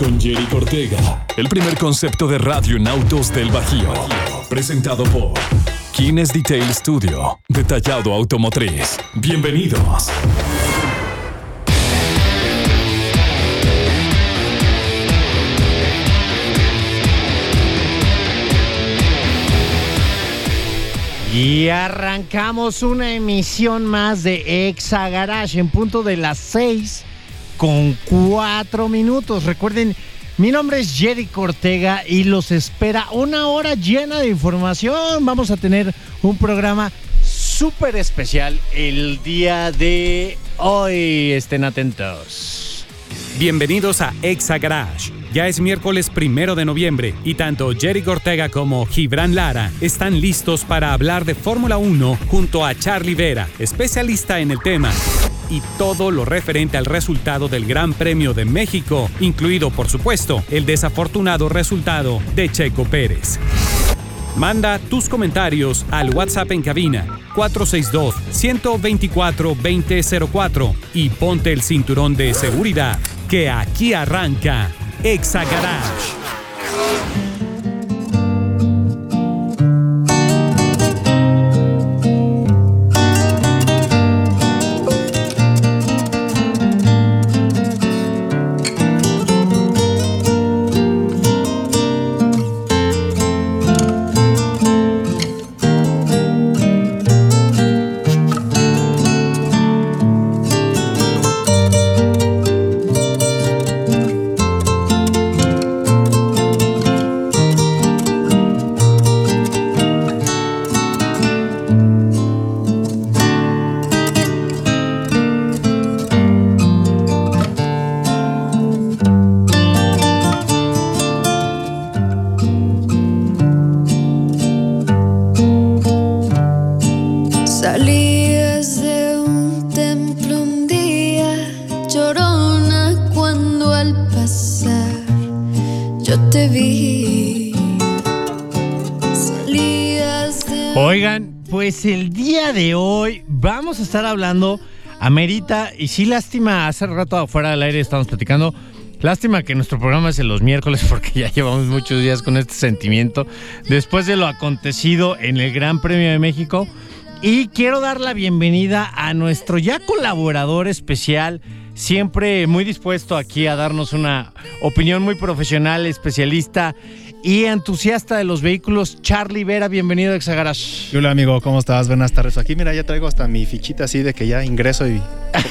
con Jerry Cortega. El primer concepto de radio en autos del Bajío. Presentado por Kines Detail Studio. Detallado automotriz. Bienvenidos. Y arrancamos una emisión más de Exa Garage en punto de las 6 con 4 minutos. Recuerden, mi nombre es Jerry Cortega y los espera una hora llena de información. Vamos a tener un programa súper especial el día de hoy. Estén atentos. Bienvenidos a Exa Garage. Ya es miércoles primero de noviembre y tanto Jerry Cortega como Gibran Lara están listos para hablar de Fórmula 1 junto a Charlie Vera, especialista en el tema, y todo lo referente al resultado del Gran Premio de México, incluido por supuesto el desafortunado resultado de Checo Pérez. Manda tus comentarios al WhatsApp en cabina 462-124-2004 y ponte el cinturón de seguridad que aquí arranca Exa Garage. Yo te vi. Salías de Oigan, pues el día de hoy vamos a estar hablando, Amerita, y sí, lástima, hace rato afuera del aire estamos platicando. Lástima que nuestro programa es en los miércoles porque ya llevamos muchos días con este sentimiento después de lo acontecido en el Gran Premio de México. Y quiero dar la bienvenida a nuestro ya colaborador especial, siempre muy dispuesto aquí a darnos una opinión muy profesional, especialista y entusiasta de los vehículos, Charlie Vera. Bienvenido a Exagarage. Hola amigo, ¿cómo estás? Buenas tardes. Aquí mira, ya traigo hasta mi fichita así de que ya ingreso y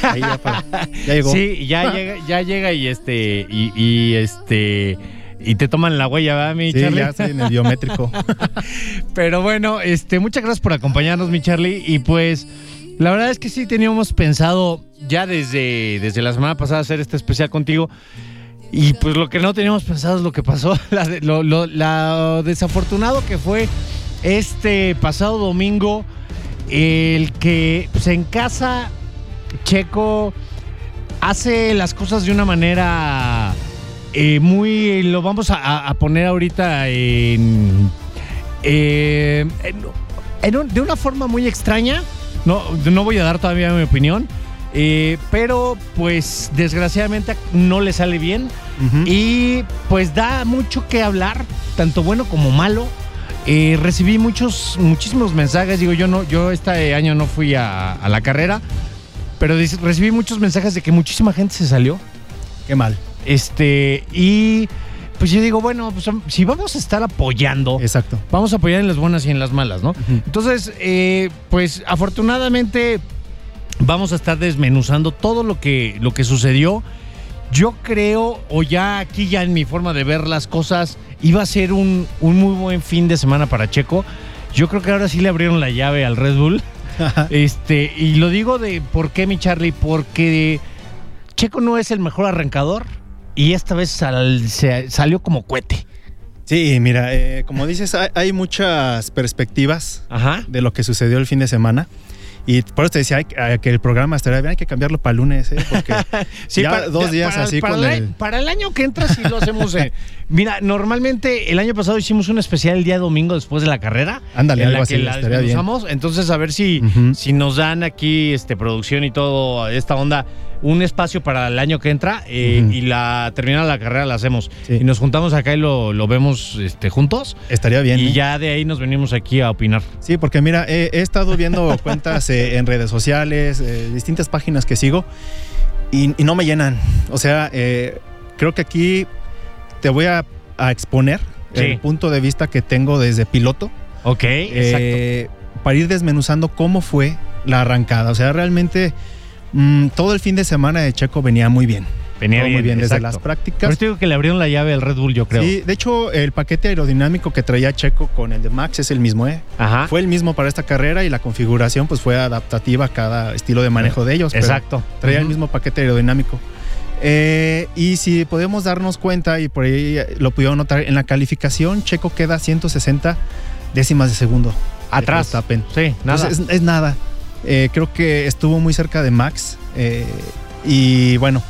ahí ya, para- ya llegó. Sí, ya llega, ya llega y este, y, y, este, y te toman la huella, ¿verdad, mi Sí, Charlie? ya estoy en el biométrico. Pero bueno, este, muchas gracias por acompañarnos, mi Charlie. Y pues, la verdad es que sí teníamos pensado ya desde, desde la semana pasada hacer este especial contigo. Y pues lo que no teníamos pensado es lo que pasó, la lo, desafortunado que fue este pasado domingo, el que pues, en casa Checo hace las cosas de una manera eh, muy, lo vamos a, a poner ahorita en, eh, en- en un- de una forma muy extraña. No, no voy a dar todavía mi opinión. eh, pero pues desgraciadamente no le sale bien. Y pues da mucho que hablar, tanto bueno como malo. Eh, recibí muchos, muchísimos mensajes. Digo, yo no, yo este año no fui a, a la carrera, pero recibí muchos mensajes de que muchísima gente se salió. Qué mal. Este, y pues yo digo, bueno, pues si vamos a estar apoyando, Exacto. vamos a apoyar en las buenas y en las malas, ¿no? Entonces, eh, pues afortunadamente vamos a estar desmenuzando todo lo que, lo que sucedió. Yo creo, o ya aquí ya en mi forma de ver las cosas, iba a ser un, un muy buen fin de semana para Checo. Yo creo que ahora sí le abrieron la llave al Red Bull. este, y lo digo de por qué, mi Charlie, porque Checo no es el mejor arrancador y esta vez sal- se- salió como cohete. Sí, mira, eh, como dices, hay, hay muchas perspectivas Ajá. de lo que sucedió el fin de semana. Y por eso te decía hay- que el programa estaría bien, hay que cambiarlo para el lunes, ¿eh? Porque ya dos ya días para- así para con el, el... año- para el año que entra sí lo hacemos. eh. Mira, normalmente el año pasado hicimos un especial el día domingo después de la carrera. Ándale, en algo la así, que la estaría bien. Entonces, a ver si, si nos dan aquí este, producción y todo esta onda, un espacio para el año que entra eh, y la terminada la carrera la hacemos. Sí. Y nos juntamos acá y lo, lo vemos este, juntos. Estaría bien. Y ¿eh? ya de ahí nos venimos aquí a opinar. Sí, porque mira, he, he estado viendo cuentas eh, en redes sociales, distintas páginas que sigo y, y no me llenan. O sea, creo que aquí te voy a, a exponer Sí. el punto de vista que tengo desde piloto Ok, para ir desmenuzando cómo fue la arrancada. O sea, realmente mm, todo el fin de semana de Checo venía muy bien. Venía Todo muy bien desde las Por prácticas. eso digo que le abrieron la llave al Red Bull, yo creo. Sí, de hecho, el paquete aerodinámico que traía Checo con el de Max es el mismo, ¿eh? Ajá. Fue el mismo para esta carrera y la configuración pues fue adaptativa a cada estilo de manejo de ellos. pero Exacto. Traía el mismo paquete aerodinámico. Eh, y si podemos darnos cuenta, y por ahí lo pudieron notar, en la calificación Checo queda 160 décimas de segundo. Atrás. Verstappen. Sí, nada. Entonces, es, es nada. Eh, creo que estuvo muy cerca de Max. eh, y bueno,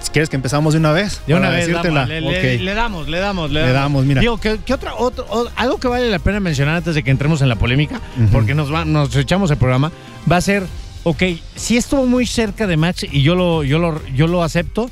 si quieres que empezamos de una vez. De una vez, damos, le, le- Ok. le damos, le damos, le Le damos. damos, mira. Digo, ¿qué, qué otra, otro, o- algo que vale la pena mencionar antes de que entremos en la polémica, porque nos, va, nos echamos el programa, va a ser, ok, sí estuvo muy cerca de Max y yo lo, yo lo, yo lo acepto,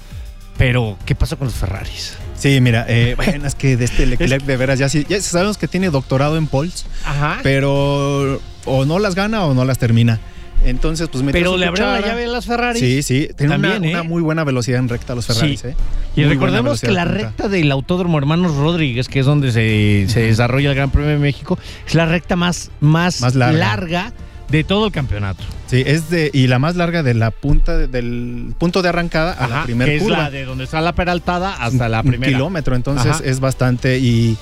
pero ¿qué pasó con los Ferraris? Sí, mira, eh, bueno, es que de este Leclerc de veras ya sí, ya sabemos que tiene doctorado en Pols, Ajá. pero o no las gana o no las termina. Entonces, pues Pero le abrieron la llave a las Ferraris. Sí, sí, tiene una, ¿eh? una muy buena velocidad en recta los Ferraris, Sí. ¿eh? Y Muy recordemos que la recta del Autódromo Hermanos Rodríguez, que es donde se, se desarrolla el Gran Premio de México, es la recta más, más, Más larga. larga de todo el campeonato. Sí, es de y la más larga de la punta de- del punto de arrancada a la primera que es curva. la de donde está la peraltada hasta la Un primera. kilómetro, entonces Ajá. es bastante y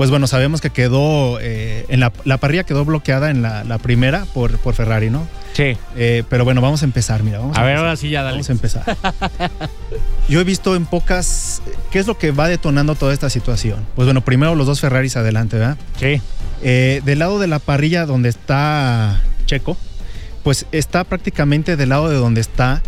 pues bueno, sabemos que quedó eh, en la, la parrilla quedó bloqueada en la, la primera por, por Ferrari, ¿no? Sí. Eh, pero bueno, vamos a empezar, mira, vamos A ver, empezar. ahora sí ya dale. Vamos a empezar. Yo he visto en pocas. ¿Qué es lo que va detonando toda esta situación? Pues bueno, primero los dos Ferraris adelante, ¿verdad? Sí. Eh, del lado de la parrilla donde está Checo, pues está prácticamente del lado de donde está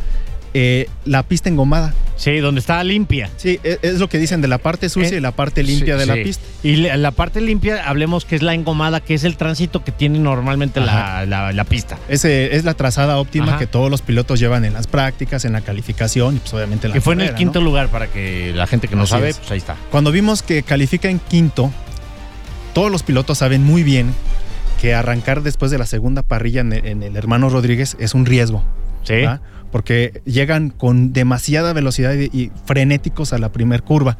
eh, la pista engomada. Sí, donde está limpia. Sí, e- es, lo que dicen de la parte sucia Eh, y la parte limpia Sí, de la sí. pista. Y la, la parte limpia, hablemos que es la engomada, que es el tránsito que tiene normalmente la, la- la pista. Ese es la trazada óptima Ajá. que todos los pilotos llevan en las prácticas, en la calificación y pues obviamente en la Que fue en el quinto ¿no? lugar para que la gente que no Así sabe, es. pues ahí está. Cuando vimos que califica en quinto, todos los pilotos saben muy bien que arrancar después de la segunda parrilla en el, en el hermano Rodríguez es un riesgo, Sí. ¿verdad? Porque llegan con demasiada velocidad y, y frenéticos a la primer curva.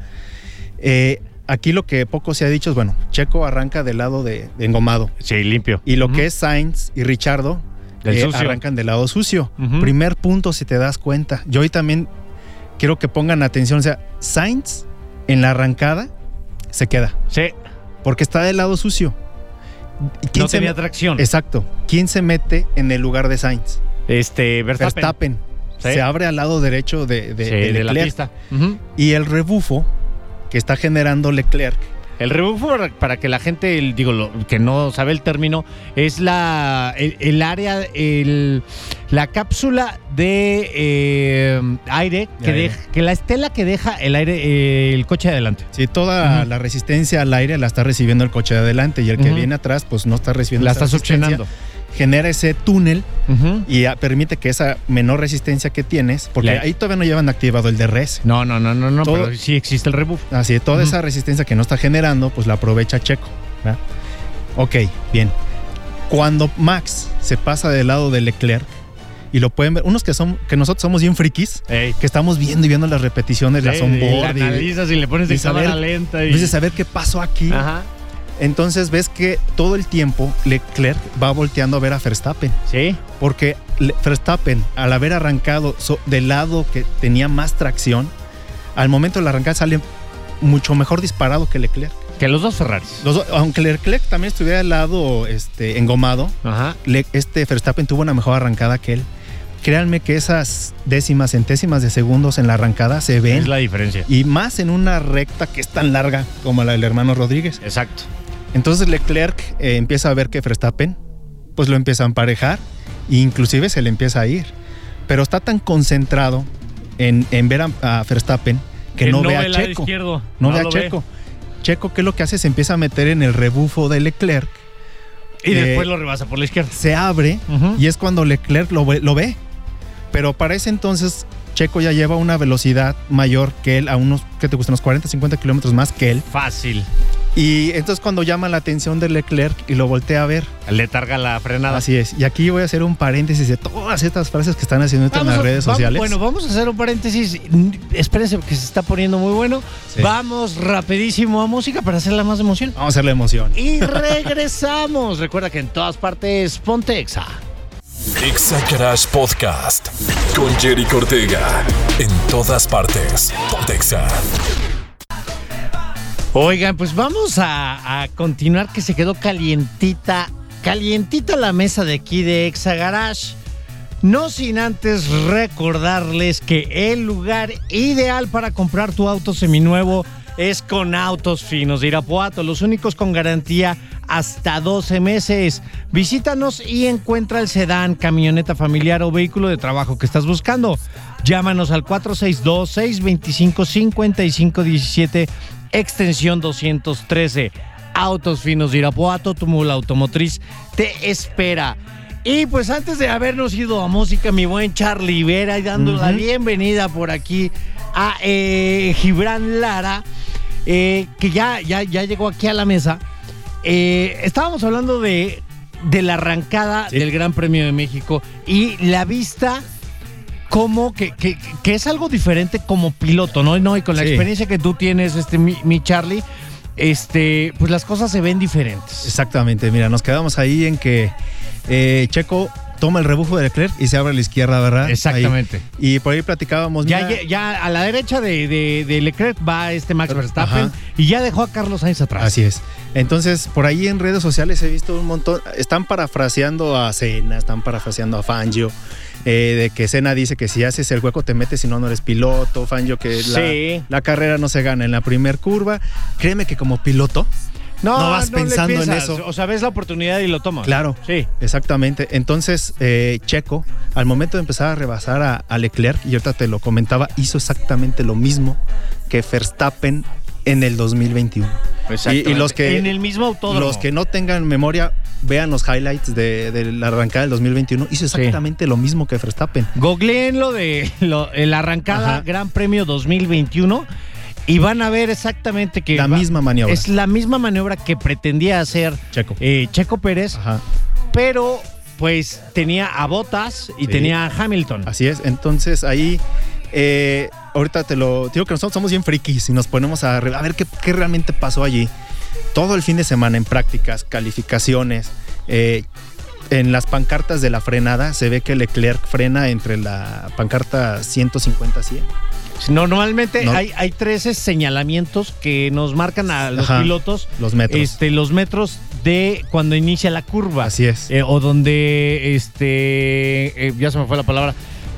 Eh, aquí lo que poco se ha dicho es, bueno, Checo arranca del lado de, de engomado Sí, limpio. y lo que es Sainz y Richardo eh, arrancan del lado sucio. Primer punto, si te das cuenta. Yo hoy también quiero que pongan atención, o sea, Sainz en la arrancada se queda Sí, porque está del lado sucio. ¿Y quién no se tenía me- tracción. Exacto. ¿Quién se mete en el lugar de Sainz? Este, Verstappen. Verstappen. Sí. Se abre al lado derecho de, de- Sí, de de la Leclerc. pista. Y el rebufo que está generando Leclerc. El rebufo, para- que la gente, el- digo, lo, que no sabe el término, es la el, el área, el, la cápsula de eh, aire, que, aire. deja- que la estela que deja el aire, eh, el coche de adelante. Sí, toda la resistencia al aire la está recibiendo el coche de adelante y el que viene atrás pues no está recibiendo La esa está succionando. Genera ese túnel Ujú. y ah, permite que esa menor resistencia que tienes, porque Le- ahí todavía no llevan activado el DRS. No, no, no, no, no, Todo- pero sí existe el rebufo. Así, toda Ujú. esa resistencia que no está generando, pues la aprovecha Checo. ¿verdad? Ok, bien. Cuando Max se pasa del lado de Leclerc, y lo pueden ver, unos que son, que nosotros somos bien frikis, Ey. que estamos viendo y viendo las repeticiones, las Sí, onboard, y y, analizas y le pones de cámara lenta. Y... empiezas a saber qué pasó aquí. Ajá. Entonces ves que todo el tiempo Leclerc va volteando a ver a Verstappen. Sí. Porque Verstappen, al haber arrancado del lado que tenía más tracción, al momento de la arrancada sale mucho mejor disparado que Leclerc. Que los dos Ferraris. Los do- aunque Leclerc también estuviera al lado este, engomado, Ajá. Este Verstappen tuvo una mejor arrancada que él. créanme que esas décimas, centésimas de segundos en la arrancada se ven. Es la diferencia. Y más en una recta que es tan larga como la del hermano Rodríguez. Exacto. Entonces Leclerc eh, empieza a ver que Verstappen pues lo empieza a emparejar e inclusive se le empieza a ir. Pero está tan concentrado en, en ver a, a Verstappen que, no, ve a Checo. izquierdo. No, ve a Checo. Checo, ¿qué es lo que hace? Se empieza a meter en el rebufo de Leclerc, Y Eh, después lo rebasa por la izquierda. se abre y es cuando Leclerc lo ve, lo ve. Pero para ese entonces Checo ya lleva una velocidad mayor que él, a unos, ¿qué te gustan? Unos 40, 50 kilómetros más que él. Fácil. Y entonces cuando llama la atención de Leclerc y lo voltea a ver, Le targa la frenada. Así es. Y aquí voy a hacer un paréntesis de todas estas frases que están haciendo en las a- redes vamos- sociales. Bueno, vamos a hacer un paréntesis. Espérense que se está poniendo muy bueno. Sí. Vamos rapidísimo a música para hacerla más emoción. Vamos a hacer la emoción. Y regresamos. Recuerda que en todas partes ponte Exa. Garage Podcast con Jerry Cortega. En todas partes. Pontexa. Oigan, pues vamos a, a continuar que se quedó calientita, calientita la mesa de aquí de Exa Garage. No sin antes recordarles que el lugar ideal para comprar tu auto seminuevo es con Autos Finos de Irapuato, los únicos con garantía hasta 12 meses. Visítanos y encuentra el sedán, camioneta familiar o vehículo de trabajo que estás buscando. Llámanos al 462-625-5517, extensión 213. Autos Finos de Irapuato, tu mula automotriz te espera. Y pues antes de habernos ido a música, mi buen Charlie Vera, y dando la bienvenida por aquí a eh, Gibran Lara, eh, que ya, ya, ya llegó aquí a la mesa. Eh, estábamos hablando de, de la arrancada Sí. del Gran Premio de México y la vista como que, que- que es algo diferente como piloto, ¿no? No, y con la Sí. experiencia que tú tienes, este, mi, mi Charlie, este, pues las cosas se ven diferentes. Exactamente. Mira, nos quedamos ahí en que eh, Checo toma el rebufo de Leclerc y se abre a la izquierda, ¿verdad? Exactamente. Ahí. Y por ahí platicábamos. Ya, mira, ya, ya a la derecha de, de- de Leclerc va este Max Verstappen Ajá. y ya dejó a Carlos Sainz atrás. Así es. Entonces, por ahí en redes sociales he visto un montón. Están parafraseando a Cena, están parafraseando a Fangio. eh, de que Cena dice que si haces el hueco te metes, si no, no eres piloto. Fangio que la, Sí. la carrera no se gana en la primer curva. Créeme que como piloto, no vas pensando en eso. O sea, ves la oportunidad y lo tomas. Claro. Sí. Exactamente. Entonces, eh, Checo, al momento de empezar a rebasar a, a Leclerc, y ahorita te lo comentaba, hizo exactamente lo mismo que Verstappen en el 2021. Y, y los que, En el mismo autódromo. los que no tengan memoria, vean los highlights de, de la arrancada del 2021. Hizo exactamente lo mismo que Verstappen. Googleen lo de lo- la arrancada Ajá. Gran Premio 2021 y van a ver exactamente que La va- misma maniobra. es la misma maniobra que pretendía hacer Checo. eh, Checo Pérez, Ajá. pero pues tenía a Bottas y Sí. tenía a Hamilton. Así es. Entonces ahí, eh, ahorita te lo digo que nosotros somos bien frikis y nos ponemos a, ver qué, qué realmente pasó allí. Todo el fin de semana en prácticas, calificaciones, eh, en las pancartas de la frenada se ve que Leclerc frena entre la pancarta 150 100. Normalmente No. hay, hay 13 señalamientos que nos marcan a los Ajá. pilotos Los metros. Este, los metros de cuando inicia la curva. Así es. Eh, o donde, este, eh, ya se me fue la palabra.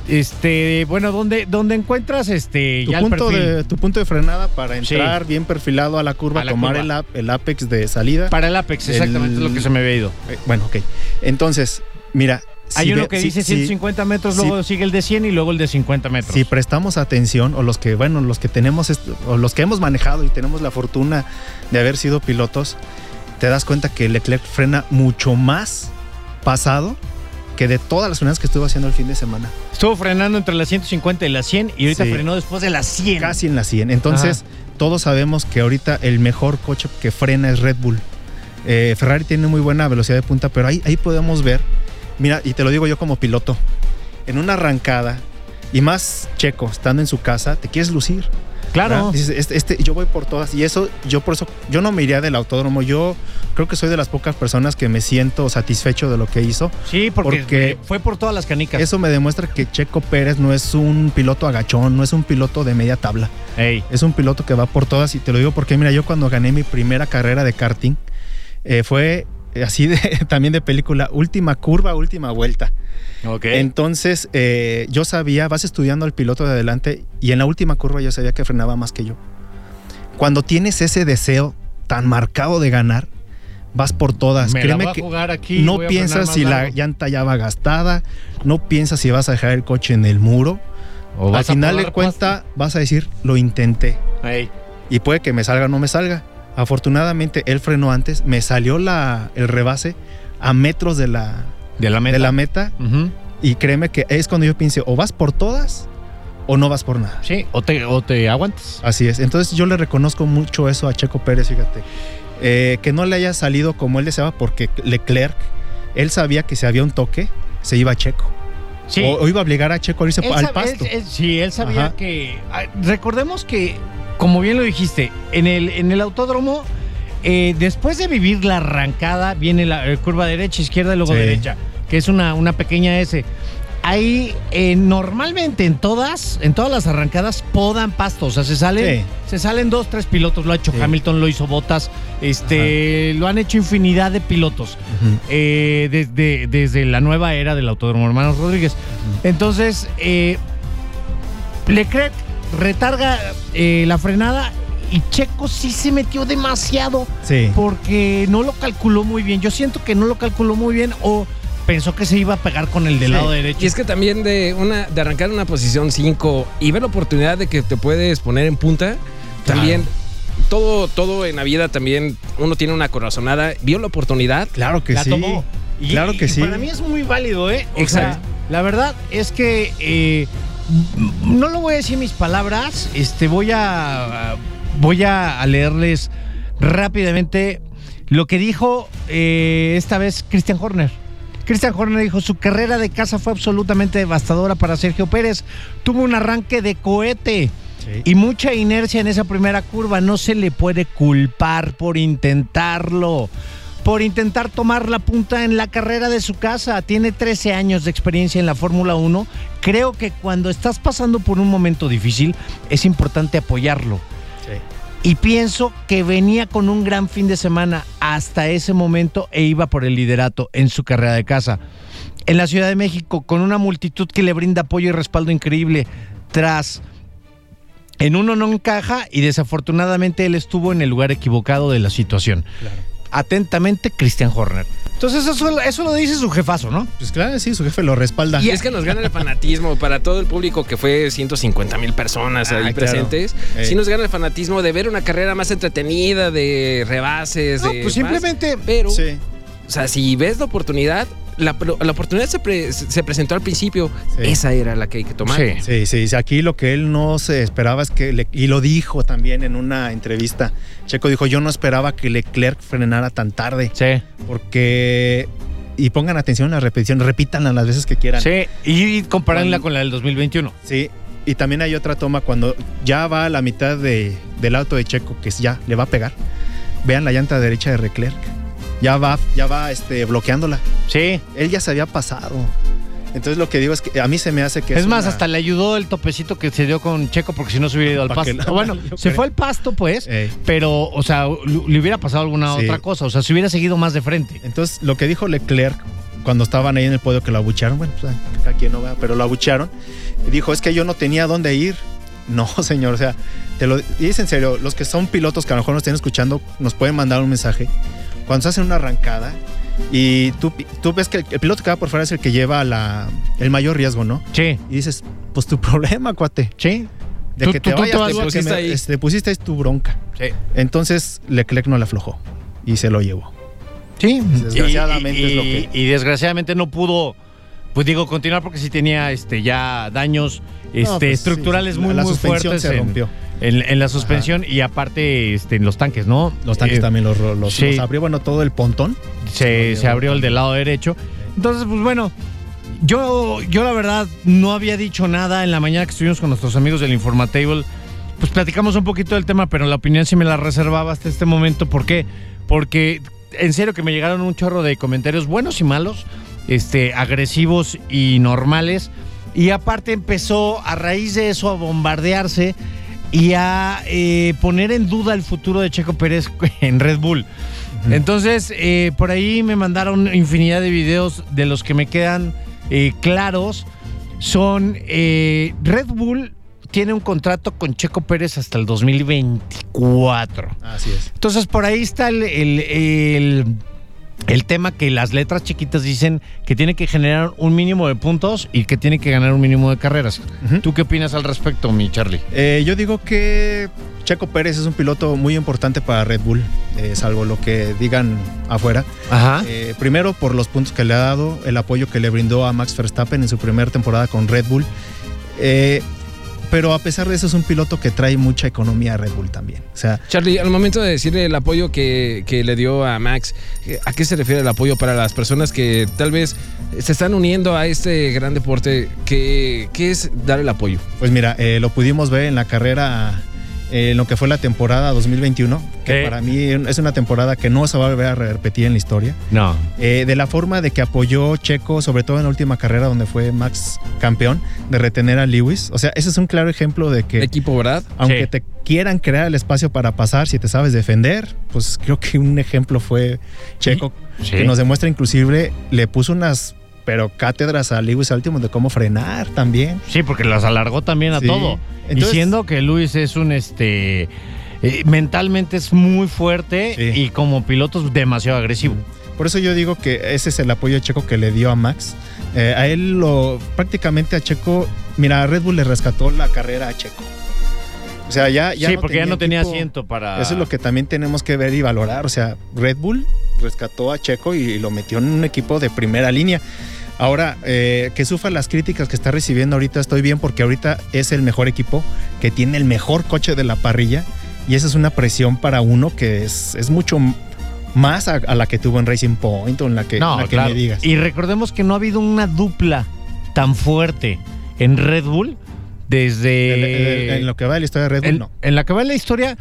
Este, bueno, donde, donde encuentras este tu ya punto, de, tu punto de frenada para Sí. entrar bien perfilado a la curva, A la tomar curva. El, el apex de salida. Para el Apex, exactamente El- es lo que se me había ido. Eh, bueno, ok. Entonces, mira. Hay si uno ve- que dice si- 150 metros, luego sigue el de 100 y luego el de 50 metros. Si prestamos atención, o los que, bueno, los que tenemos, o los que hemos manejado y tenemos la fortuna de haber sido pilotos, te das cuenta que Leclerc frena mucho más pasado que de todas las frenadas que estuvo haciendo el fin de semana. Estuvo frenando entre las 150 y las 100 y ahorita Sí. frenó después de las 100. Casi en la 100. Entonces, todos sabemos que ahorita el mejor coche que frena es Red Bull. Eh, Ferrari tiene muy buena velocidad de punta, pero ahí, ahí podemos ver, mira, y te lo digo yo como piloto, en una arrancada, y más checo, estando en su casa, te quieres lucir. Claro. este, este- yo voy por todas y eso, yo por eso, yo no me iría del autódromo, yo creo que soy de las pocas personas que me siento satisfecho de lo que hizo. Sí, porque, Porque fue por todas las canicas. Eso me demuestra que Checo Pérez no es un piloto agachón, no es un piloto de media tabla. Ey. Es un piloto que va por todas y te lo digo porque, mira, yo cuando gané mi primera carrera de karting, eh, fue así de, también de película, última curva, última vuelta. Ok. Entonces, eh, yo sabía, vas estudiando al piloto de adelante y en la última curva yo sabía que frenaba más que yo. Cuando tienes ese deseo tan marcado de ganar, vas por todas. Me la Créeme a que jugar aquí, no voy a frenar piensas si la llanta ya va gastada, no piensas si vas a dejar el coche en el muro. O Al final de cuenta vas a decir, lo intenté. pasto. Ey. Y puede que me salga o no me salga. Afortunadamente, él frenó antes, me salió la, el rebase a metros de la, De la meta. de la meta. Ujú. Y créeme que es cuando yo pienso, o vas por todas o no vas por nada. Sí, o te, o te aguantas. Así es. Entonces yo le reconozco mucho eso a Checo Pérez, fíjate. Eh, que no le haya salido como él deseaba porque Leclerc, él sabía que si había un toque, se iba a Checo. Sí. O, o iba a obligar a Checo a irse Él al pasto. él- él- sí, él sabía Ajá. que. ah, Recordemos que, como bien lo dijiste, en el, en el autódromo, eh, después de vivir la arrancada, viene la eh, curva derecha, izquierda y luego Sí. derecha, que es una, una pequeña S. Ahí, eh, normalmente en todas, en todas las arrancadas, podan pasto. O sea, se salen, Sí. se salen dos, tres pilotos. Lo ha hecho Sí. Hamilton, lo hizo Bottas. Este, lo han hecho infinidad de pilotos desde, desde la nueva era del Autódromo Hermanos Rodríguez. Entonces, eh, Leclerc retarga eh, la frenada y Checo sí se metió demasiado Sí. porque no lo calculó muy bien. Yo siento que no lo calculó muy bien o pensó que se iba a pegar con el del Sí. lado derecho. Y es que también de una de arrancar una posición 5 y ver la oportunidad de que te puedes poner en punta, también todo todo en la vida también uno tiene una corazonada, vio la oportunidad. Claro que la sí. tomó. Y- Claro que y sí. Para mí es muy válido, ¿eh? O Exacto. sea, la verdad es que eh, no lo voy a decir mis palabras. Este, voy a voy a, leerles rápidamente lo que dijo eh, esta vez Christian Horner. Christian Horner dijo, su carrera de casa fue absolutamente devastadora para Sergio Pérez. Tuvo un arranque de cohete. Sí. Y mucha inercia en esa primera curva. No se le puede culpar por intentarlo. Por intentar tomar la punta en la carrera de su casa. Tiene 13 años de experiencia en la Fórmula 1. Creo que cuando estás pasando por un momento difícil es importante apoyarlo. Sí. Y pienso que venía con un gran fin de semana hasta ese momento e iba por el liderato en su carrera de casa. En la Ciudad de México, con una multitud que le brinda apoyo y respaldo increíble, tras en uno no encaja y desafortunadamente él estuvo en el lugar equivocado de la situación. Claro. Atentamente, Christian Horner. Entonces eso, eso lo dice su jefazo, ¿no? Pues claro, sí, su jefe lo respalda. Y es que nos gana el fanatismo para todo el público que fue 150 mil personas Ah, ahí claro. presentes. Eh. Sí nos gana el fanatismo de ver una carrera más entretenida, de rebases, No, de pues más. simplemente Pero, Sí. o sea, si ves la oportunidad, la, la oportunidad se, pre- se presentó al principio. Sí. Esa era la que hay que tomar. Sí. Sí, aquí lo que él no se esperaba es que, le- y lo dijo también en una entrevista, Checo dijo, yo no esperaba que Leclerc frenara tan tarde, Sí. porque, y pongan atención a la repetición, repítanla las veces que quieran. Sí, y Cuando- con la del 2021. Sí, y también hay otra toma cuando ya va a la mitad de- del auto de Checo, que ya le va a pegar, vean la llanta derecha de Leclerc, ya va, ya va este, bloqueándola, Sí. él ya se había pasado. Entonces lo que digo es que a mí se me hace que... Es, más, una- hasta le ayudó el topecito que se dio con Checo porque si no se hubiera ido al pasto. la- bueno, se fue al pasto, pues, pero, o sea, le hubiera pasado alguna Sí. otra cosa. O sea, se hubiera seguido más de frente. Entonces, lo que dijo Leclerc cuando estaban ahí en el podio que lo abucharon, bueno, pues acá quien no vea, pero lo abucharon, dijo, es que yo no tenía dónde ir. No, señor, o sea, te lo en serio, los que son pilotos que a lo mejor nos estén escuchando, nos pueden mandar un mensaje. Cuando se hace una arrancada y tú, tú ves que el, el piloto que va por fuera es el que lleva la, el mayor riesgo, ¿no? Sí. Y dices, pues tu problema, cuate. Sí. De Tú- que tú- te tú vayas, te, te pusiste pusiste ahí. te pusiste es tu bronca. Sí. Entonces, Leclerc no le aflojó y se lo llevó. Sí. Desgraciadamente y, es lo que- y desgraciadamente no pudo, pues digo, continuar porque sí tenía este ya daños este, No, pues, estructurales sí, muy, la muy suspensión fuertes se rompió. en- en la suspensión y aparte este, en los tanques, ¿no? Los tanques Eh, también los, los, sí. los abrió, bueno, todo el pontón. se, se abrió el del lado derecho. Entonces, pues bueno, yo, yo la verdad no había dicho nada en la mañana que estuvimos con nuestros amigos del Informatable. Pues platicamos un poquito del tema, pero la opinión sí me la reservaba hasta este momento. ¿Por qué? Porque en serio que me llegaron un chorro de comentarios buenos y malos, este, agresivos y normales. Y aparte empezó a raíz de eso a bombardearse y a eh, poner en duda el futuro de Checo Pérez en Red Bull. Entonces, eh, por ahí me mandaron infinidad de videos de los que me quedan eh, claros. Son Red Bull tiene un contrato con Checo Pérez hasta el 2024. Así es. Entonces, por ahí está el, el- el- el tema que las letras chiquitas dicen que tiene que generar un mínimo de puntos y que tiene que ganar un mínimo de carreras. ¿Tú qué opinas al respecto, mi Charlie? Eh, yo digo que Checo Pérez es un piloto muy importante para Red Bull, eh, salvo lo que digan afuera. Ajá. Eh, primero por los puntos que le ha dado, el apoyo que le brindó a Max Verstappen en su primera temporada con Red Bull. Pero a pesar de eso es un piloto que trae mucha economía a Red Bull también. O sea, Charlie, al momento de decirle el apoyo que, que le dio a Max, ¿a qué se refiere el apoyo para las personas que tal vez se están uniendo a este gran deporte? ¿Qué, qué es dar el apoyo? pues mira, eh, lo pudimos ver en la carrera, en lo que fue la temporada 2021, que Eh. para mí es una temporada que no se va a volver a repetir en la historia. No. Eh, de la forma de que apoyó Checo, sobre todo en la última carrera donde fue Max campeón, de retener a Lewis. O sea, ese es un claro ejemplo de que Equipo, ¿verdad? aunque Sí. te quieran crear el espacio para pasar, si te sabes defender, pues creo que un ejemplo fue Checo, Sí. que nos demuestra inclusive, le puso unas, pero cátedras a Lewis al último de cómo frenar también. Sí, porque las alargó también a Sí. todo. Entonces- Diciendo que Luis es un este eh, mentalmente es muy fuerte Sí. y como piloto es demasiado agresivo. Por eso yo digo que ese es el apoyo Checo que le dio a Max. Eh, a él lo prácticamente a Checo, mira, Red Bull le rescató la carrera a Checo. O sea, ya, ya sí, porque ya no tenía asiento para. Eso es lo que también tenemos que ver y valorar. O sea, Red Bull rescató a Checo y lo metió en un equipo de primera línea. Ahora, eh, que sufra las críticas que está recibiendo ahorita, estoy bien porque ahorita es el mejor equipo, que tiene el mejor coche de la parrilla y esa es una presión para uno que es, es mucho más a, a la que tuvo en Racing Point o en la que, No, en la que claro. me digas. Y recordemos que no ha habido una dupla tan fuerte en Red Bull desde. En- en, en lo que va de la historia de Red Bull, en, no. en la que va la historia,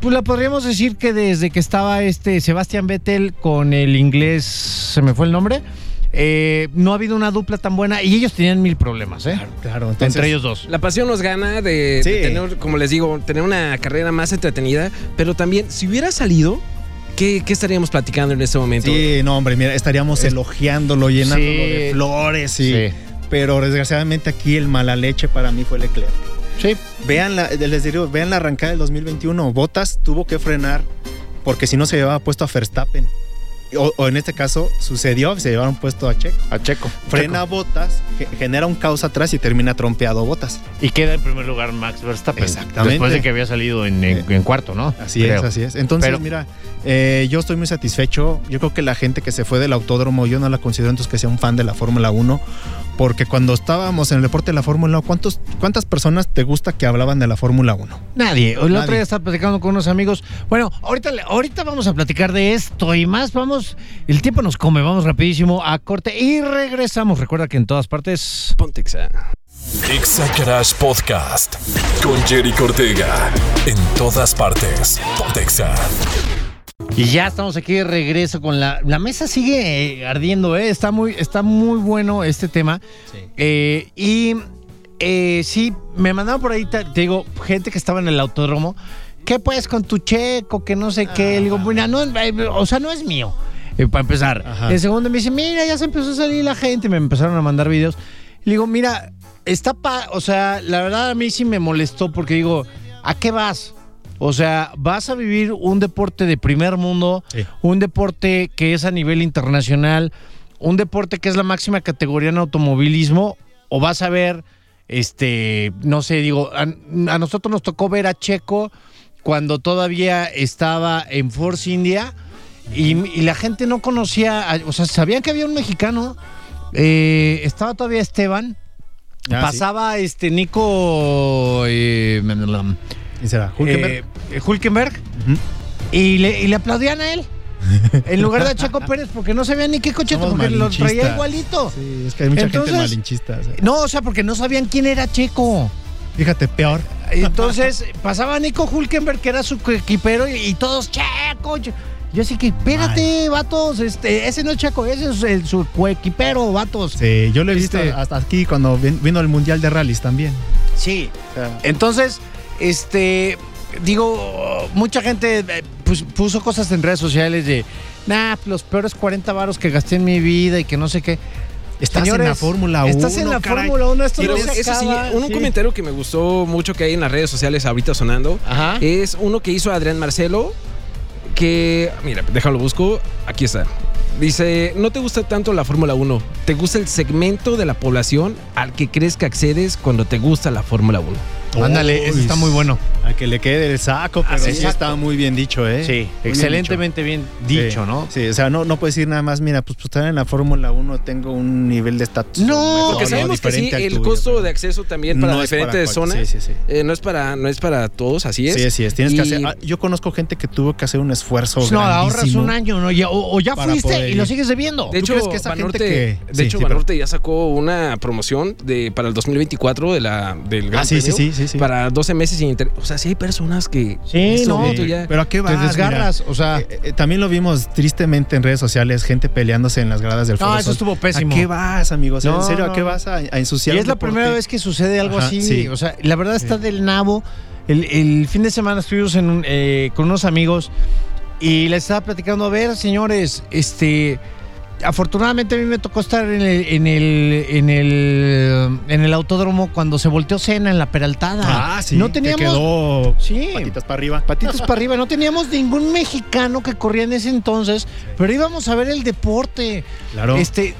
pues la podríamos decir que desde que estaba este Sebastián Vettel con el inglés, se me fue el nombre, eh, no ha habido una dupla tan buena y ellos tenían mil problemas, ¿eh? Claro, entonces, Entre ellos dos. La pasión nos gana de, Sí. de tener, como les digo, tener una carrera más entretenida, pero también, si hubiera salido, ¿qué, qué estaríamos platicando en este momento? Sí, no, hombre, mira, estaríamos Es- elogiándolo, llenándolo Sí. de flores y... Sí. Pero desgraciadamente aquí el mala leche para mí fue Leclerc. Sí. Vean la, les digo, vean la arrancada del 2021. Bottas tuvo que frenar porque si no se llevaba puesto a Verstappen. O, o en este caso sucedió, se llevaron puesto a Checo. A Checo. Frena Botas, genera un caos atrás y termina trompeado Botas. Y queda en primer lugar Max Verstappen. Exactamente. Después de que había salido en, en- en cuarto, ¿no? Así Creo. es, así es. Entonces, Pero- mira, eh, yo estoy muy satisfecho. Yo creo que la gente que se fue del autódromo, yo no la considero entonces que sea un fan de la Fórmula 1, porque cuando estábamos en el deporte de la Fórmula 1, ¿cuántos, ¿cuántas personas te gusta que hablaban de la Fórmula 1? Nadie. El otro Nadie. día estaba platicando con unos amigos. Bueno, ahorita, ahorita vamos a platicar de esto y más. Vamos, el tiempo nos come. Vamos rapidísimo a corte y regresamos. Recuerda que en todas partes. Pontexa. Exa Podcast con Jerry Cortega. En todas partes. Pontexa. Y ya estamos aquí de regreso con la. La mesa sigue eh, ardiendo, ¿eh? Está muy, está muy bueno este tema. Eh, y eh, sí, me mandaron por ahí, te, te digo, gente que estaba en el autódromo. ¿Qué pues con tu checo? Que no sé qué. Le digo, mira, no, eh, o sea, no es mío. Eh, para empezar. Ajá. El segundo me dice, mira, ya se empezó a salir la gente. Me empezaron a mandar videos. Le digo, mira, está pa. O sea, la verdad a mí sí me molestó porque digo, ¿a qué vas? O sea, vas a vivir un deporte de primer mundo, Sí. un deporte que es a nivel internacional, un deporte que es la máxima categoría en automovilismo, o vas a ver, este, no sé, digo, a, a nosotros nos tocó ver a Checo cuando todavía estaba en Force India y, y la gente no conocía, o sea, sabían que había un mexicano, eh, estaba todavía Esteban, Ah, pasaba este Nico eh, sí. ¿Quién será? Hulkenberg. eh, Hulkenberg, y le, y le aplaudían a él. En lugar de a Checo Pérez, porque no sabían ni qué coche, porque lo traía igualito. Sí, es que hay mucha Entonces- gente malinchista. o sea. No, o sea, porque no sabían quién era Checo. Fíjate, peor. Entonces pasaba Nico Hulkenberg, que era su equipero, y, y todos, Checo. Che-". Yo así que, espérate, vatos, este, ese no es Checo, ese es el, su coequipero, vatos. Sí, yo lo he visto Este- hasta aquí cuando vin- vino el Mundial de Rallys también. Sí. O sea, Entonces, este, digo, mucha gente eh, pues, puso cosas en redes sociales de, nah, los peores 40 varos que gasté en mi vida y que no sé qué. Estás Señores, en la Fórmula 1. Estás en la. Fórmula 1, esto no se eso sí, acaba. un, un Sí. comentario que me gustó mucho que hay en las redes sociales ahorita sonando Ajá. es uno que hizo Adrián Marcelo, que, mira, déjalo busco, aquí está. Dice, no te gusta tanto la Fórmula 1, te gusta el segmento de la población al que crees que accedes cuando te gusta la Fórmula 1. Ándale, eso Uy, está muy bueno. A que le quede el saco, pero Así sí es. está muy bien dicho, ¿eh? Sí, Muy bien excelentemente bien dicho. dicho, Sí, ¿no? Sí, o sea, no, no puedes decir nada más, mira, pues, pues estar en la Fórmula 1 tengo un nivel de estatus. No, Porque sabemos que sí, el tuyo, costo pero de acceso también para no es diferentes zonas Sí, sí, sí. eh, no, es para, no es para todos, así es. Sí, así es. Tienes Y- que hacer. ah, Yo conozco gente que tuvo que hacer un esfuerzo. Pues no, ahorras un año, ¿no? Ya- o, o ya fuiste y lo sigues debiendo. De ¿Tú hecho, que esa Banorte, gente que- de sí, hecho sí, Banorte ya sacó una promoción de, para el 2024 de la, del Gran Ah, sí, sí, sí, sí, sí. Para 12 meses sin interés. O sea, sí hay personas que... Sí, este no. ya- Pero ¿a qué Te vas? desgarras, Mira, o sea. eh, eh, también lo vimos tristemente en redes sociales, gente peleándose en las gradas del Foro No, eso Sol. estuvo pésimo. ¿A qué vas, amigos? No, ¿En serio? ¿A qué vas a, a ensuciar Y es la primera vez que sucede algo Ajá, así. sí. O sea, la verdad está Sí. del nabo. El, el fin de semana estuvimos en un- eh, con unos amigos y les estaba platicando, a ver, señores, este... Afortunadamente a mí me tocó estar en el, en el, en el, en el autódromo cuando se volteó Cena en la Peraltada. Ah, sí. No que teníamos... quedó Sí. patitas para arriba. patitas para arriba. No teníamos ningún mexicano que corría en ese entonces, pero íbamos a ver el deporte. Claro. Este,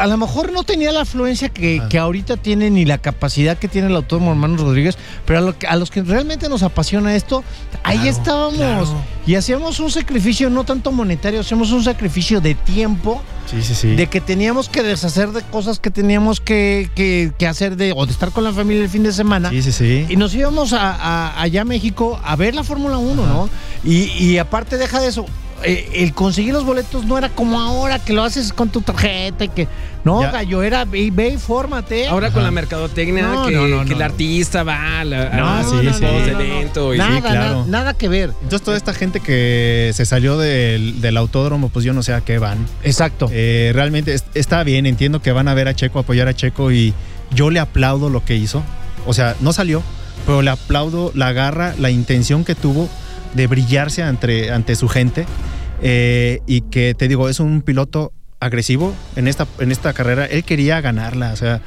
a lo mejor no tenía la afluencia que, Ah. que ahorita tiene ni la capacidad que tiene el autódromo Hermanos Rodríguez, pero a, lo que- a los que realmente nos apasiona esto, ahí estábamos claro. y hacíamos un sacrificio no tanto monetario, hacíamos un sacrificio de tiempo, Sí, sí, sí. de que teníamos que deshacer de cosas que teníamos que, que- que hacer de o de estar con la familia el fin de semana. Sí, sí, sí. Y nos íbamos a, a- allá a México a ver la Fórmula 1, Ajá. ¿no? Y, y aparte deja de eso, eh, el conseguir los boletos no era como ahora que lo haces con tu tarjeta y que... No, Ya. gallo, era ve, ve y fórmate. Ahora con la mercadotecnia, No, que, no, no, que no. el artista va a, la, sí, evento. y- nada, sí, claro. nada, nada que ver. Entonces toda esta gente que se salió del, del autódromo, pues yo no sé a qué van. Exacto. Eh, realmente es- está bien, entiendo que van a ver a Checo, apoyar a Checo y yo le aplaudo lo que hizo. O sea, no salió, pero le aplaudo la garra, la intención que tuvo de brillarse ante, su gente. Eh, y que te digo, es un piloto agresivo en esta, en esta carrera. Él quería ganarla, o sea,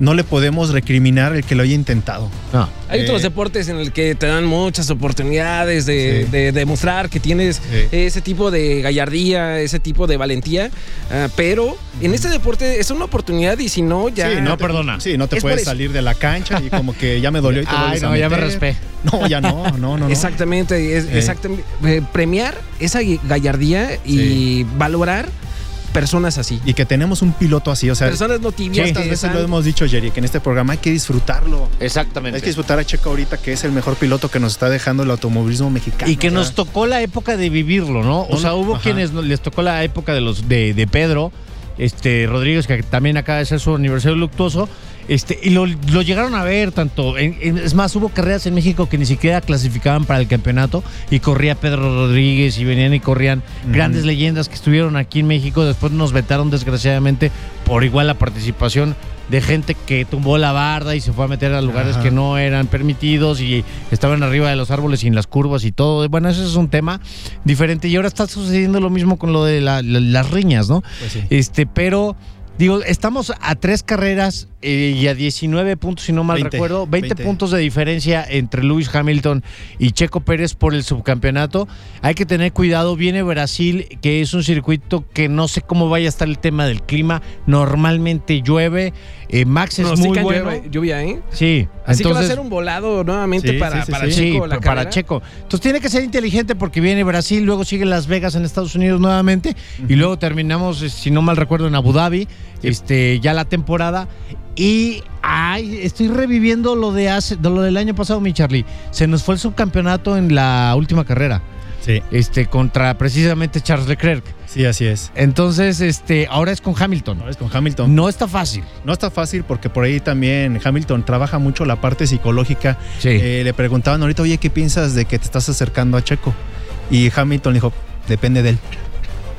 no le podemos recriminar el que lo haya intentado. No. Hay Eh, otros deportes en el que te dan muchas oportunidades de, Sí. de demostrar que tienes Sí. ese tipo de gallardía, ese tipo de valentía, ah, pero en este deporte es una oportunidad y si no, ya... Sí, no te- perdona. Sí, no te puedes salir de la cancha y como que ya me dolió y te Ay, vuelves a no, ya me raspé. No, ya no, no, no. no. Exactamente, es- Eh. exactamente. Eh, premiar esa gallardía y Sí. valorar personas así. Y que tenemos un piloto así, o sea, personas no tibias. ¿cuántas que veces lo hemos dicho, Jerry? Que en este programa hay que disfrutarlo. Exactamente. Hay que disfrutar a Checo ahorita, que es el mejor piloto que nos está dejando el automovilismo mexicano. Y que nos tocó la época de vivirlo, ¿no? O sea, hubo ajá. quienes les tocó la época de los de, de Pedro, este Rodríguez, que también acaba de ser su aniversario luctuoso. Este, y lo, lo llegaron a ver tanto. en- en- es más, hubo carreras en México que ni siquiera clasificaban para el campeonato y corría Pedro Rodríguez y venían y corrían grandes leyendas que estuvieron aquí en México. Después nos vetaron, desgraciadamente, por igual la participación de gente que tumbó la barda y se fue a meter a lugares Ajá. que no eran permitidos y estaban arriba de los árboles y en las curvas y todo. Bueno, ese es un tema diferente y ahora está sucediendo lo mismo con lo de la- la- las riñas, ¿no? pues sí. Este, pero digo, estamos a tres carreras eh, y a 19 puntos, si no mal 20, recuerdo, 20, 20. puntos de diferencia entre Lewis Hamilton y Checo Pérez por el subcampeonato. Hay que tener cuidado, viene Brasil, que es un circuito que no sé cómo vaya a estar el tema del clima. Normalmente llueve, eh, Max es muy bueno. lluvia, lluvia, ¿eh? Sí, Así que va a ser un volado nuevamente Sí, para, sí, para. Checo la para. Checo. Entonces tiene que ser inteligente porque viene Brasil, luego sigue Las Vegas en Estados Unidos nuevamente y luego terminamos, eh, si no mal recuerdo, en Abu Dhabi, este, ya la temporada. Y ay, estoy reviviendo lo de hace, de lo del año pasado, mi Charlie. Se nos fue el subcampeonato en la última carrera, Sí, este, contra precisamente Charles Leclerc. sí, así es. Entonces, este, ahora es con Hamilton. Ahora es con Hamilton. No está fácil. No está fácil porque por ahí también Hamilton trabaja mucho la parte psicológica. Sí. Eh, le preguntaban ahorita, oye, ¿qué piensas de que te estás acercando a Checo? Y Hamilton dijo, depende de él.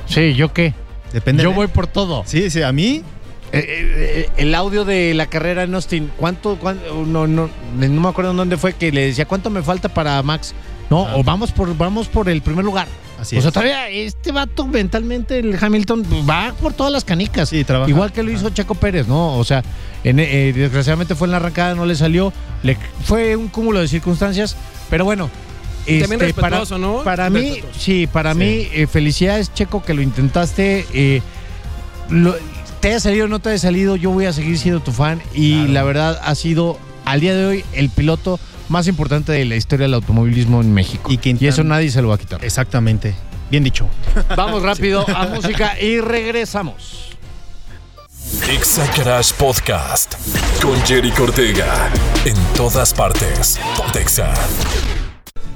sí, ¿yo qué? Depende Yo de voy él. por todo. Sí, sí, a mí eh, eh, el audio de la carrera en Austin, ¿cuánto, cuánto- no, no, no me acuerdo en dónde fue que le decía cuánto me falta para Max? No, o vamos por, vamos por el primer lugar. Así o sea, es. todavía este vato mentalmente, el Hamilton, va por todas las canicas. Sí, trabaja. Igual que lo hizo Checo Pérez, ¿no? O sea, en- eh, desgraciadamente fue en la arrancada, no le salió. Le, fue un cúmulo de circunstancias, pero bueno. Y también este, para, respetuoso, ¿no? para mí, Respetuoso. sí, para Sí. mí, eh, felicidades, Checo, que lo intentaste. eh, lo- te haya salido o no te haya salido, yo voy a seguir siendo tu fan. Y Claro. la verdad, ha sido al día de hoy el piloto más importante de la historia del automovilismo en México. Y que y eso nadie se lo va a quitar. Exactamente. Bien dicho. Vamos rápido a música y regresamos. Exa Garage Podcast con Jerry Ortega. En todas partes. Pontexa.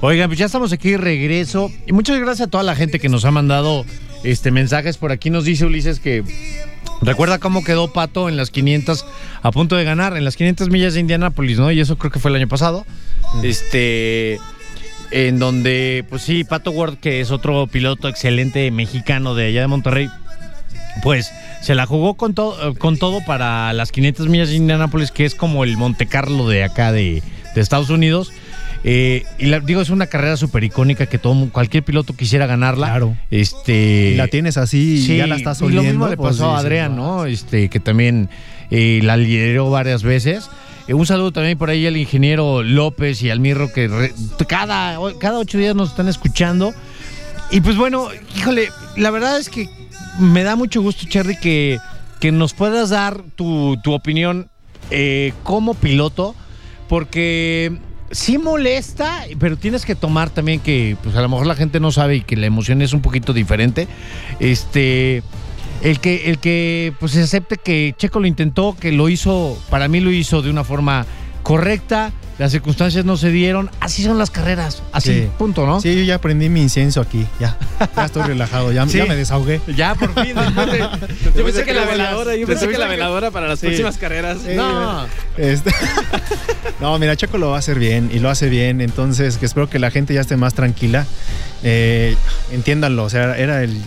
Oigan, pues ya estamos aquí de regreso. Y muchas gracias a toda la gente que nos ha mandado este mensajes. Por aquí nos dice Ulises que recuerda cómo quedó Pato en las 500 a punto de ganar, en las 500 millas de Indianápolis, ¿no? Y eso creo que fue el año pasado. Este en donde pues sí, Pato Ward, que es otro piloto excelente mexicano de allá de Monterrey, pues se la jugó con todo con todo para las 500 millas de Indianápolis, que es como el Monte Carlo de acá de, de Estados Unidos. Eh, y la- digo, es una carrera súper icónica que todo, cualquier piloto quisiera ganarla. Claro. Este, Y la tienes así y ya la estás y oliendo. lo mismo le pues, pasó a dices, Adrián. ¿no? Este, que también eh, la lideró varias veces. Eh, un saludo también por ahí al ingeniero López y al Mirro que re- cada, cada ocho días nos están escuchando. Y pues bueno, híjole, la verdad es que me da mucho gusto, Cherry, que, que nos puedas dar tu, tu opinión eh, como piloto, porque sí molesta, pero tienes que tomar también que, pues a lo mejor la gente no sabe y que la emoción es un poquito diferente. Este. El que, el que pues se acepte que Checo lo intentó, que lo hizo, para mí lo hizo de una forma correcta, las circunstancias no se dieron, así son las carreras, así, Sí. punto, ¿no? Sí, yo ya prendí mi incienso aquí. Ya. Ya estoy relajado. Ya, Sí. ya me desahogué. Ya, por fin. de- Yo pensé que la veladora, yo pensé que la veladora para las Sí. próximas carreras. Sí. No, Este- no, mira, Checo lo va a hacer bien y lo hace bien. Entonces, que espero que la gente ya esté más tranquila. Eh, entiéndanlo, o sea, era el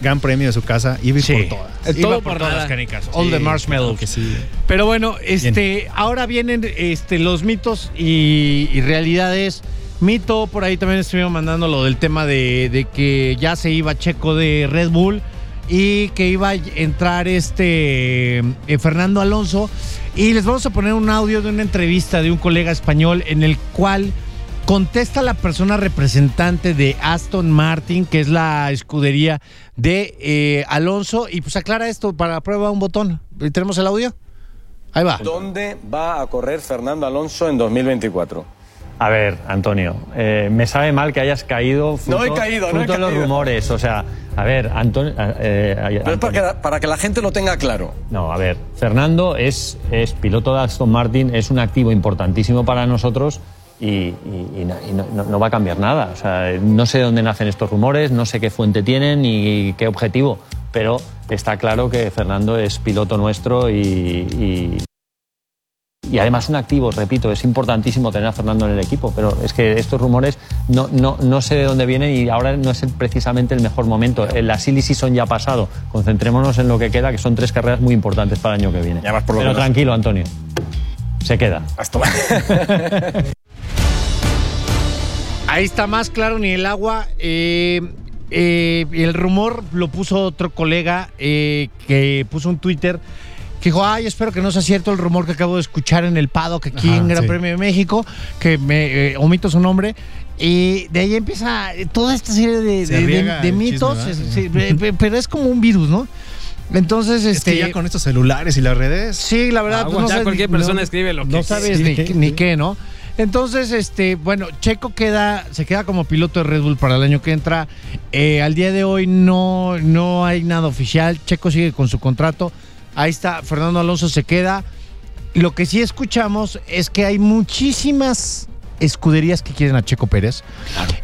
gran premio de su casa. Iba Sí. por todas. El Iba todo por por todas nada. las canicas. All the marshmallows. claro que sí. Pero bueno, este, ahora vienen este, los mitos y, y realidades. Mito, por ahí también estuvimos mandando lo del tema de, de que ya se iba Checo de Red Bull y que iba a entrar este eh, Fernando Alonso. Y les vamos a poner un audio de una entrevista de un colega español en el cual contesta la persona representante de Aston Martin, que es la escudería de eh, Alonso, y pues aclara esto para prueba un botón. ¿Tenemos el audio? Ahí va. ¿Dónde va a correr Fernando Alonso en 2024? A ver, Antonio, eh, me sabe mal que hayas caído fruto, No he caído, no he fruto de los caído. rumores. O sea, a ver, Antonio... eh, Pero es para que, para que la gente lo tenga claro. No, a ver, Fernando es, es piloto de Aston Martin, es un activo importantísimo para nosotros y, y- y no, y no- no- no va a cambiar nada. O sea, no sé dónde nacen estos rumores, no sé qué fuente tienen ni qué objetivo, pero está claro que Fernando es piloto nuestro y, y- y además un activo, repito, es importantísimo tener a Fernando en el equipo, pero es que estos rumores no, no, no sé de dónde vienen y ahora no es el- precisamente el mejor momento. La silly season ya pasado, concentrémonos en lo que queda, que son tres carreras muy importantes para el año que viene. Y por lo pero menos- tranquilo, Antonio, se queda. Hasta Ahí está más claro ni el agua. Eh, eh, el rumor lo puso otro colega eh, que puso un Twitter que dijo, ay, espero que no sea cierto el rumor que acabo de escuchar en el paddock aquí Ajá, en Gran sí. Premio de México, que me eh, omito su nombre. Y de ahí empieza toda esta serie de, Se de- de- riega de el mitos, chisme, ¿verdad? es- sí, eh, pe- pero es como un virus, ¿no? Entonces, Es este... que ya con estos celulares y las redes. Sí, la verdad, Agua. pues no Ya sabes cualquier persona no- escribe lo que No sabes ni, ni qué, ¿no? Entonces, este, bueno, Checo queda, se queda como piloto de Red Bull para el año que entra. Eh, al día de hoy no, no hay nada oficial. Checo sigue con su contrato. Ahí está, Fernando Alonso se queda. Lo que sí escuchamos es que hay muchísimas escuderías que quieren a Checo Pérez.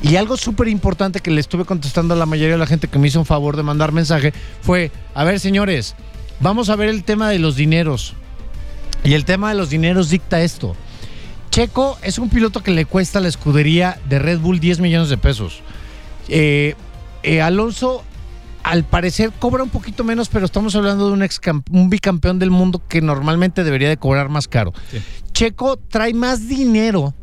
Y algo súper importante que le estuve contestando a la mayoría de la gente que me hizo un favor de mandar mensaje fue, a ver señores, vamos a ver el tema de los dineros. Y el tema de los dineros dicta esto. Checo es un piloto que le cuesta a la escudería de Red Bull 10 millones de pesos. Eh, eh, Alonso al parecer cobra un poquito menos, pero estamos hablando de un, ex un bicampeón del mundo que normalmente debería de cobrar más caro. Checo trae más dinero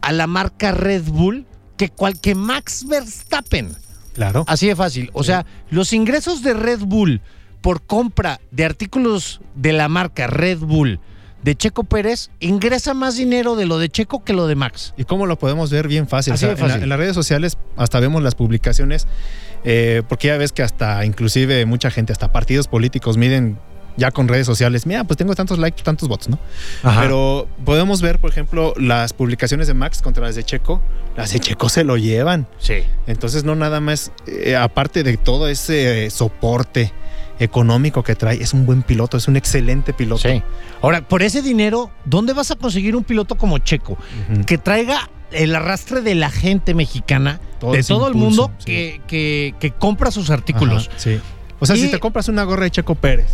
a la marca Red Bull que cualquier Max Verstappen. Claro. Así de fácil. O sea, los ingresos de Red Bull por compra de artículos de la marca Red Bull de Checo Pérez ingresa más dinero de lo de Checo que lo de Max. ¿Y cómo lo podemos ver bien fácil? Así O sea, de en la- fácil. En, las redes sociales hasta vemos las publicaciones, eh, porque ya ves que hasta inclusive mucha gente, hasta partidos políticos miden ya con redes sociales, mira, pues tengo tantos likes, tantos votos, ¿no? Pero podemos ver, por ejemplo, las publicaciones de Max contra las de Checo, las de Checo se lo llevan. Sí. Entonces no nada más, eh, aparte de todo ese eh, soporte económico que trae, es un buen piloto, es un excelente piloto. Sí. Ahora, por ese dinero, ¿dónde vas a conseguir un piloto como Checo? Que traiga el arrastre de la gente mexicana, Todo de todo el mundo, sí. que, que- que compra sus artículos. Ajá, sí. O sea, Y- si te compras una gorra de Checo Pérez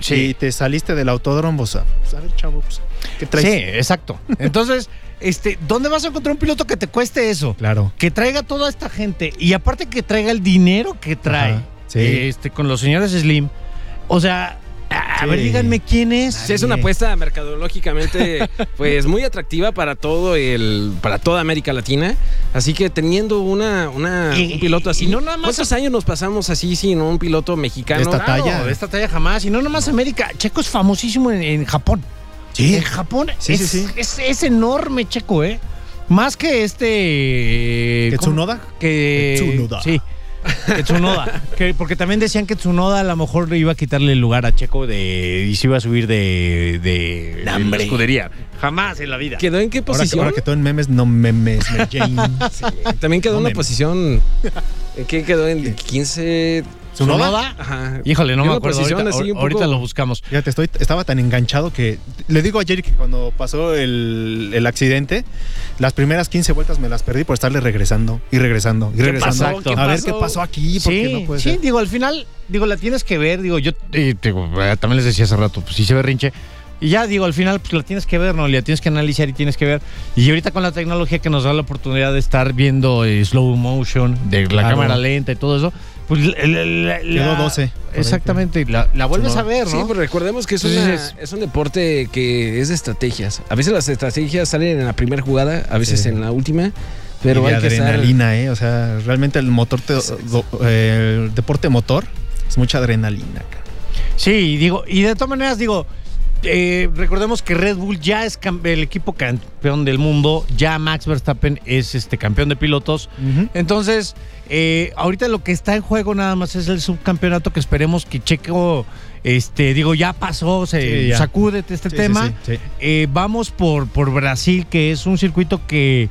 Sí. y te saliste del autódromo, pues, a pues, a ver, chavo, pues, ¿qué traes? Sí, exacto. Entonces, este, ¿dónde vas a encontrar un piloto que te cueste eso? Claro. Que traiga toda esta gente y aparte que traiga el dinero que trae Ajá, sí. este, con los señores Slim. O sea, a, ver, díganme quién es. Sí, es una apuesta mercadológicamente pues muy atractiva para todo el para toda América Latina. Así que teniendo una, una Y- un piloto así. y no nada más- ¿Cuántos años nos pasamos así sin un piloto mexicano? De esta Claro, talla. de esta talla jamás. Y no nomás América. Checo es famosísimo en, en Japón. Sí. En Japón Sí, es, sí, sí. Es, es enorme, Checo, ¿eh? Más que este. ¿Que ¿cómo? Tsunoda? Que. Tsunoda. Sí. Que Tsunoda. que, porque también decían que Tsunoda a lo mejor iba a quitarle el lugar a Checo de, y se iba a subir de, de, de la escudería. Jamás en la vida. ¿Quedó en qué Ahora, que- posición? ahora que todo en memes, no memes, me Jane. También quedó No en una me- posición. ¿En qué quedó? En 15. ¿Tsunoda? Ajá. Híjole, no me acuerdo. posición Ahorita, así ahorita lo buscamos. Fíjate, estoy, estaba tan enganchado que le digo a Jerry que cuando pasó el, el accidente, las primeras 15 vueltas me las perdí por estarle regresando y regresando y regresando. pasó? ¿Qué a ver qué pasó aquí, porque Sí, no puede sí, ser. digo, al final, digo, la tienes que ver, digo, yo eh, digo, eh, también les decía hace rato, pues sí se berrinche. Y ya digo, al final, pues la tienes que ver, ¿no? La tienes que analizar y tienes que ver. Y ahorita con la tecnología que nos da la oportunidad de estar viendo eh, slow motion, de la Claro. cámara lenta y todo eso, pues la- la- la- Quedó la- 12. Exactamente, la, la vuelves a ver, Sí, ¿no? pero recordemos que es, una- es- es un deporte que es de estrategias. A veces las estrategias salen en la primera jugada, a veces Sí. en la última, pero y de hay que estar... adrenalina, ¿eh? O sea, realmente el motor, te- do- eh, el deporte motor es mucha adrenalina. cara. Sí, digo, y de todas maneras, digo, eh, recordemos que Red Bull ya es el equipo campeón del mundo, ya Max Verstappen es este campeón de pilotos. Entonces, eh, ahorita lo que está en juego nada más es el subcampeonato que esperemos que Checo, este, digo, ya pasó, se Sí, ya. sacúdete este Sí, tema. sí. Eh, vamos por, por Brasil, que es un circuito que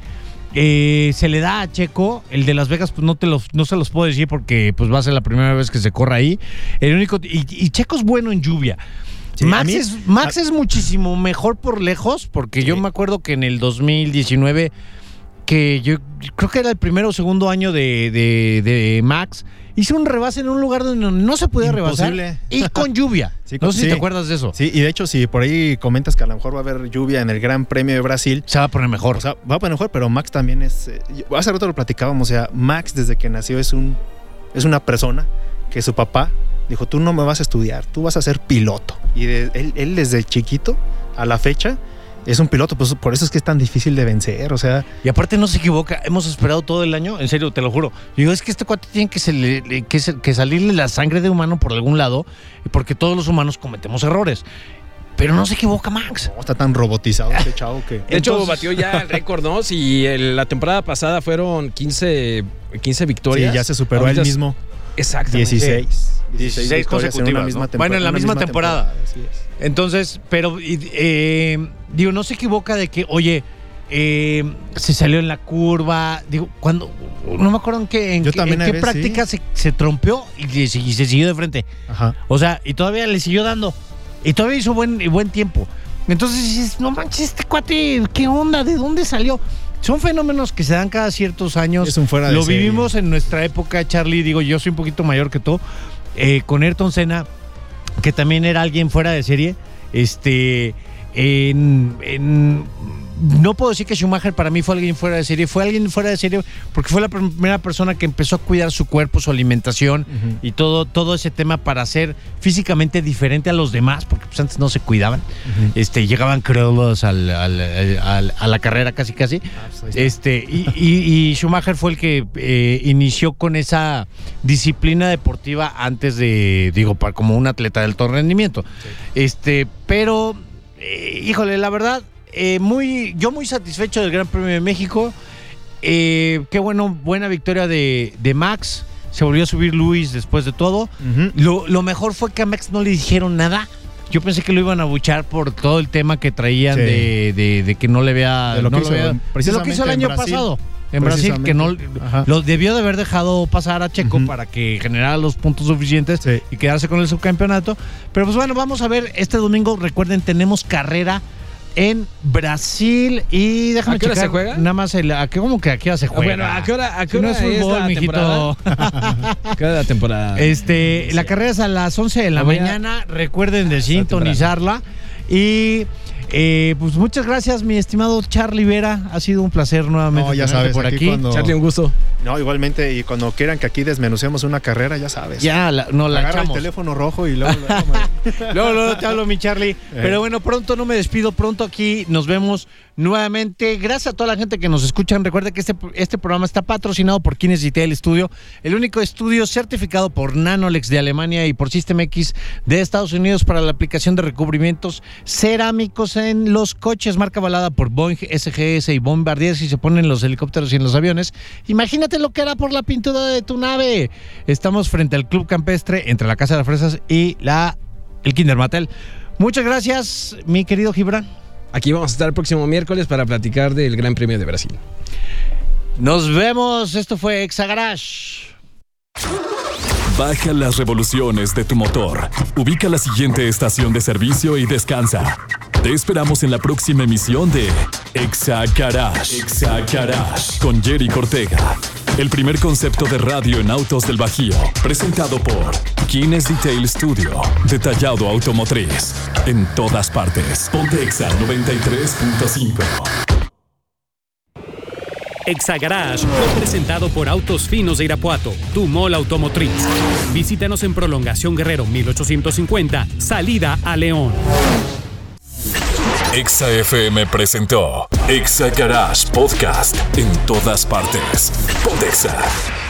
eh, se le da a Checo. El de Las Vegas, pues no te los, no se los puedo decir porque pues va a ser la primera vez que se corra ahí. El único, y, y Checo es bueno en lluvia. Sí, Max, mí- es, Max es muchísimo mejor por lejos, porque yo me acuerdo que en el 2019, que yo creo que era el primero o segundo año de, de- de Max, hizo un rebase en un lugar donde no se podía Imposible. rebasar. Y con lluvia. Sí, no sé si sí. te acuerdas de eso. Sí, y de hecho, si por ahí comentas que a lo mejor va a haber lluvia en el Gran Premio de Brasil, Se va a poner mejor. o sea, va a poner mejor, pero Max también es. eh, hace rato lo platicábamos, o sea, Max desde que nació es un es una persona que su papá dijo: Tú no me vas a estudiar, tú vas a ser piloto. Y de- él, él desde chiquito a la fecha es un piloto, pues por eso es que es tan difícil de vencer, o sea, Y aparte no se equivoca, hemos esperado todo el año, en serio, te lo juro. Digo, es que este cuate tiene que, se le- que, se- que salirle la sangre de humano por algún lado, porque todos los humanos cometemos errores. Pero no se equivoca Max. no, está tan robotizado este chavo que. De hecho, Entonces- batió ya el récord, ¿no? Si el- la temporada pasada fueron 15, 15 Sí, victorias. ya se superó a él mismo. Exactamente. 16. 16 victorias en una misma ¿no? temporada. Bueno, en la misma temporada. así es. Entonces, pero, eh, digo, no se equivoca de que, oye, eh, se salió en la curva, digo, cuando, no me acuerdo en qué, en qué, en práctica se, se trompeó y se siguió de frente. Ajá. O sea, y todavía le siguió dando. Y todavía hizo buen, buen tiempo. Entonces dices, no manches, este cuate, ¿qué onda? ¿De dónde salió? Son fenómenos que se dan cada ciertos años. Es un fuera de Lo serie. vivimos en nuestra época, Charlie. Digo, yo soy un poquito mayor que tú. eh, con Ayrton Senna, que también era alguien fuera de serie. Este. En, en no puedo decir que Schumacher para mí fue alguien fuera de serie, fue alguien fuera de serie porque fue la primera persona que empezó a cuidar su cuerpo, su alimentación y todo, todo ese tema para ser físicamente diferente a los demás, porque pues, antes no se cuidaban. este, llegaban crudos al, al- al- a la carrera casi casi. Este, y, y- y Schumacher fue el que eh, inició con esa disciplina deportiva antes de, digo, para, como un atleta de alto rendimiento. Este, pero, eh, híjole, la verdad, eh, muy, yo muy satisfecho del Gran Premio de México. Eh, qué bueno, buena victoria de, de Max. Se volvió a subir Luis después de todo. Lo, lo mejor fue que a Max no le dijeron nada. Yo pensé que lo iban a buchar por todo el tema que traían Sí. de, de- de que no le vea. De lo no que hizo, de lo que hizo el año Brasil. pasado. En Brasil, que no Ajá. lo debió de haber dejado pasar a Checo para que generara los puntos suficientes Sí. y quedarse con el subcampeonato. Pero pues bueno, vamos a ver este domingo. Recuerden, tenemos carrera en Brasil y déjame ¿A qué hora checar se juega? Nada más el, a qué, ¿cómo que a qué hora se juega? Bueno, ¿a qué hora, a qué Si no hora es fútbol, la mijito. temporada? ¿Qué hora es la temporada? Este, la carrera es a las 11 de la mañana. Recuerden de sintonizarla. Y eh, pues muchas gracias, mi estimado Charlie Vera. Ha sido un placer nuevamente No, ya tenerte sabes, por aquí aquí. cuando- Charlie, un gusto. No, igualmente, y cuando quieran que aquí desmenucemos una carrera, ya sabes. Ya, la, no la Agarra echamos. el teléfono rojo y luego... luego Luego, luego te hablo, mi Charlie. Eh. Pero bueno, pronto no me despido, pronto aquí nos vemos nuevamente. Gracias a toda la gente que nos escuchan. Recuerda que este, este programa está patrocinado por Kines Detail Studio, el único estudio certificado por Nanolex de Alemania y por System X de Estados Unidos para la aplicación de recubrimientos cerámicos en los coches, marca balada por Boeing, SGS y Bombardier si se ponen en los helicópteros y en los aviones. Imagínate lo que hará por la pintura de tu nave. Estamos frente al Club Campestre entre la Casa de las Fresas y la el Kinder Mattel. Muchas gracias, mi querido Gibran. Aquí vamos a estar el próximo miércoles para platicar del Gran Premio de Brasil. Nos vemos. Esto fue Exagarage. Baja las revoluciones de tu motor. Ubica la siguiente estación de servicio y descansa. Te esperamos en la próxima emisión de Exa Garage. Exa Garage con Jerry Cortega. El primer concepto de radio en autos del Bajío. Presentado por Kines Detail Studio. Detallado automotriz. En todas partes. Ponte Exa 93.5. Exagarage fue presentado por Autos Finos de Irapuato, tu mall automotriz. Visítanos en Prolongación Guerrero 1850, salida a León. Exa FM presentó Exa Garage Podcast en todas partes. Ponte Exa.